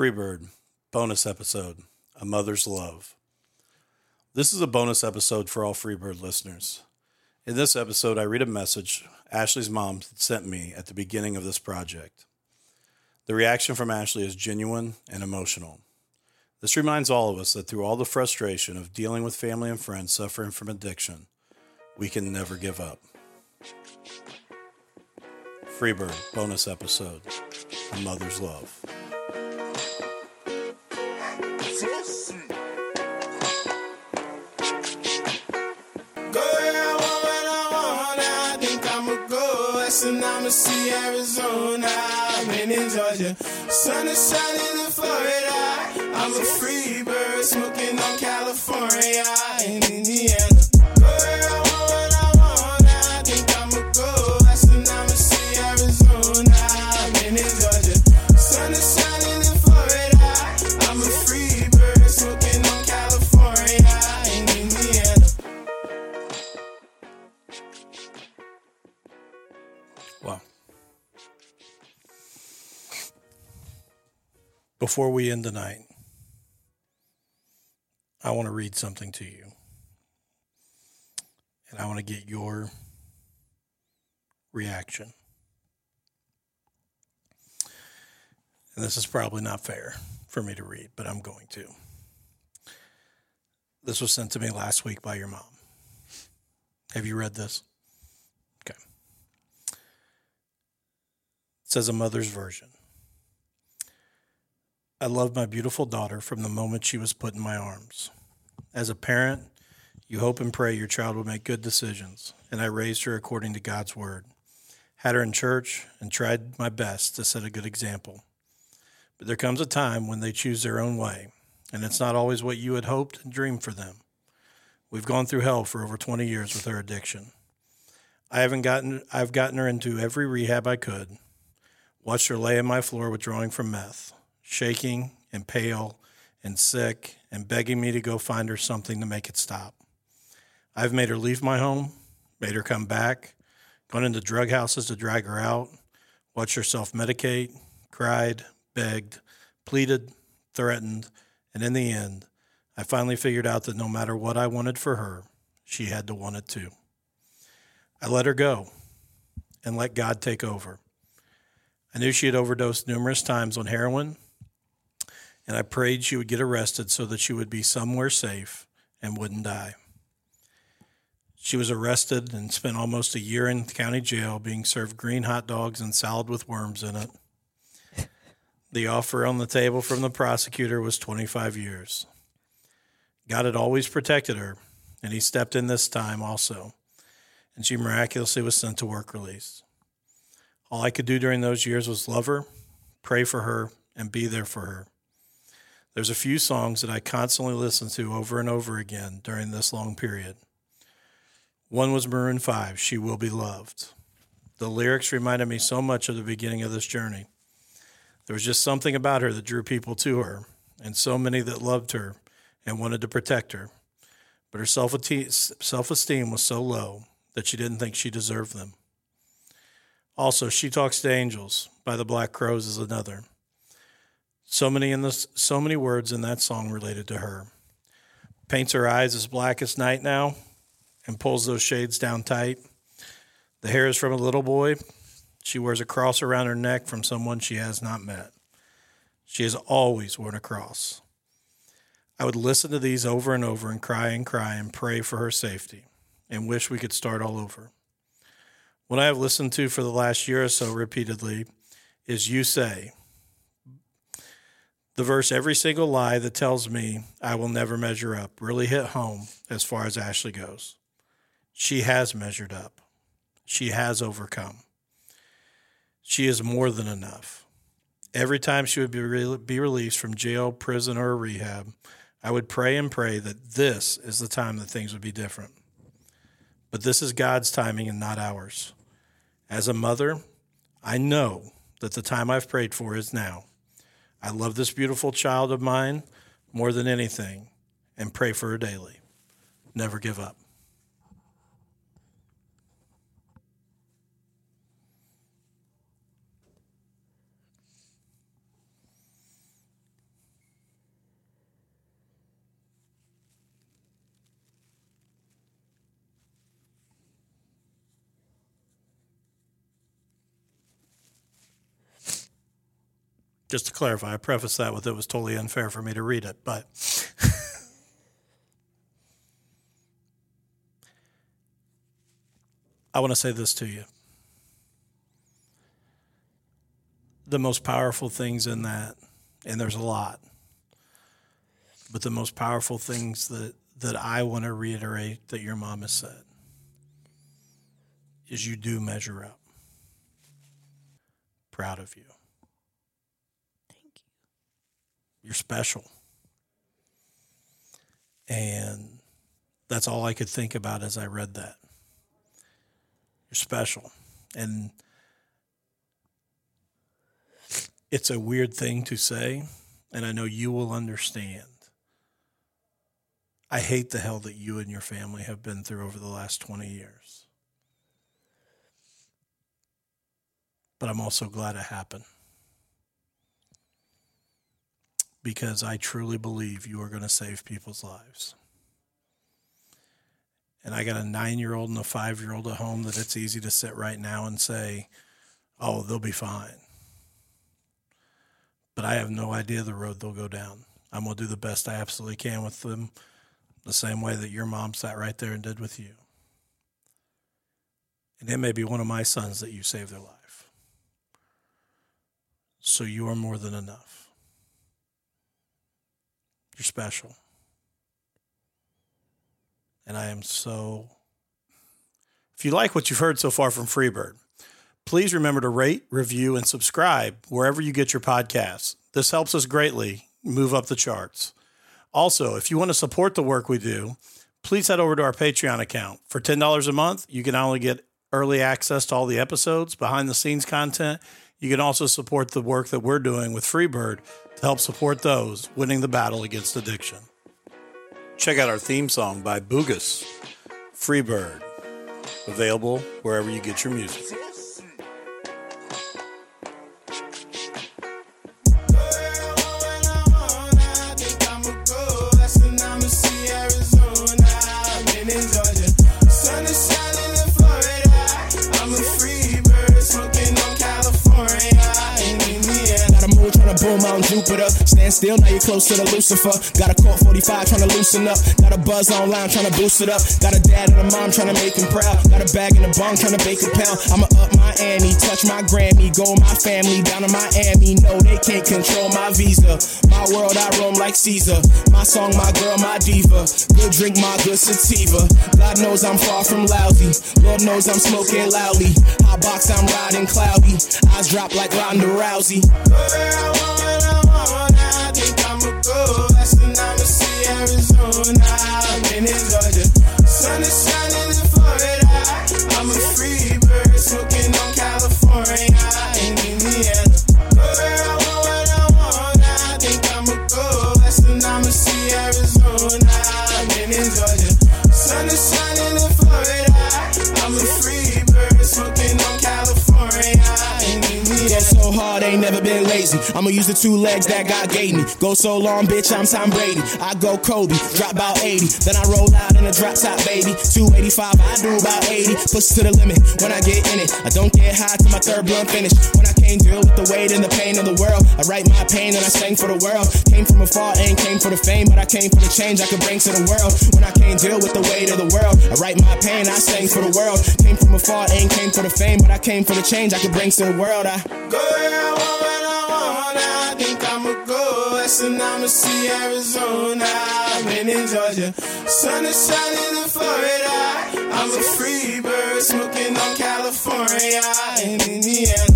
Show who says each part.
Speaker 1: Freebird, bonus episode A Mother's Love. This is a bonus episode for all Freebird listeners. In this episode, I read a message Ashley's mom sent me at the beginning of this project. The reaction from Ashley is genuine and emotional. This reminds all of us that through all the frustration of dealing with family and friends suffering from addiction, we can never give up. Freebird bonus episode A Mother's Love.
Speaker 2: And I'ma see Arizona. I've been in Georgia, sun is shining in Florida. I'm a free bird smoking on California in Indiana.
Speaker 1: Before we end the night, I want to read something to you. And I want to get your reaction. And this is probably not fair for me to read, but I'm going to. This was sent to me last week by your mom. Have you read this? Okay. It says a mother's version. I loved my beautiful daughter from the moment she was put in my arms. As a parent, you hope and pray your child will make good decisions, and I raised her according to God's word. Had her in church and tried my best to set a good example. But there comes a time when they choose their own way, and it's not always what you had hoped and dreamed for them. We've gone through hell for over 20 years with her addiction. I haven't gotten I've gotten her into every rehab I could. Watched her lay on my floor withdrawing from meth shaking and pale and sick and begging me to go find her something to make it stop. I've made her leave my home, made her come back, gone into drug houses to drag her out, watched her self medicate, cried, begged, pleaded, threatened, and in the end, I finally figured out that no matter what I wanted for her, she had to want it too. I let her go and let God take over. I knew she had overdosed numerous times on heroin and I prayed she would get arrested so that she would be somewhere safe and wouldn't die. She was arrested and spent almost a year in county jail being served green hot dogs and salad with worms in it. The offer on the table from the prosecutor was 25 years. God had always protected her, and He stepped in this time also, and she miraculously was sent to work release. All I could do during those years was love her, pray for her, and be there for her. There's a few songs that I constantly listened to over and over again during this long period. One was Maroon 5, She Will Be Loved. The lyrics reminded me so much of the beginning of this journey. There was just something about her that drew people to her, and so many that loved her and wanted to protect her. But her self esteem was so low that she didn't think she deserved them. Also, She Talks to Angels by the Black Crowes is another. So many in this, so many words in that song related to her. Paints her eyes as black as night now, and pulls those shades down tight. The hair is from a little boy. She wears a cross around her neck from someone she has not met. She has always worn a cross. I would listen to these over and over and cry and cry and pray for her safety and wish we could start all over. What I have listened to for the last year or so repeatedly is You Say the verse every single lie that tells me I will never measure up really hit home as far as Ashley goes. She has measured up. She has overcome. She is more than enough. Every time she would be, re- be released from jail, prison, or rehab, I would pray and pray that this is the time that things would be different. But this is God's timing and not ours. As a mother, I know that the time I've prayed for is now. I love this beautiful child of mine more than anything and pray for her daily. Never give up. Just to clarify, I preface that with it was totally unfair for me to read it, but I want to say this to you. The most powerful things in that, and there's a lot, but the most powerful things that, that I want to reiterate that your mom has said is you do measure up. Proud of you.
Speaker 3: Thank you.
Speaker 1: You're special. And that's all I could think about as I read that. You're special. And it's a weird thing to say, and I know you will understand. I hate the hell that you and your family have been through over the last 20 years. But I'm also glad it happened because I truly believe you are going to save people's lives. And I got a nine year old and a five year old at home that it's easy to sit right now and say, oh, they'll be fine. But I have no idea the road they'll go down. I'm going to do the best I absolutely can with them, the same way that your mom sat right there and did with you. And it may be one of my sons that you saved their life. So you are more than enough. You're special. And I am so. If you like what you've heard so far from Freebird, please remember to rate, review, and subscribe wherever you get your podcasts. This helps us greatly move up the charts. Also, if you want to support the work we do, please head over to our Patreon account. For $10 a month, you can not only get early access to all the episodes, behind the scenes content, you can also support the work that we're doing with Freebird to help support those winning the battle against addiction. Check out our theme song by Bugus, Freebird, available wherever you get your music.
Speaker 2: Still, now you're close to the Lucifer. Got a Colt 45 trying to loosen up. Got a buzz online trying to boost it up. Got a dad and a mom trying to make him proud. Got a bag in the bunk trying to bake a pound. I'ma up my Annie, touch my Grammy, go my family down to Miami. No, they can't control my visa. My world, I roam like Caesar. My song, my girl, my diva. Good drink, my good sativa. God knows I'm far from lousy. Lord knows I'm smoking loudly. Hot box, I'm riding cloudy. Eyes drop like Ronda Rousey. Girl, I'ma use the two legs that God gave me. Go so long, bitch, I'm Tom Brady. I go Kobe, drop about 80. Then I roll out in a drop top, baby. 285, I do about 80. Push to the limit when I get in it. I don't get high till my third blunt finish. When I can't deal with the weight and the pain of the world, I write my pain and I sing for the world. Came from afar, ain't came for the fame, but I came for the change I could bring to the world. When I can't deal with the weight of the world, I write my pain, I sing for the world. Came from afar, ain't came for the fame, but I came for the change I could bring to the world. I go where I think I'ma go west and I'ma see Arizona. I've been in Georgia. Sun is shining in Florida. I'm a free bird smoking on California in Indiana.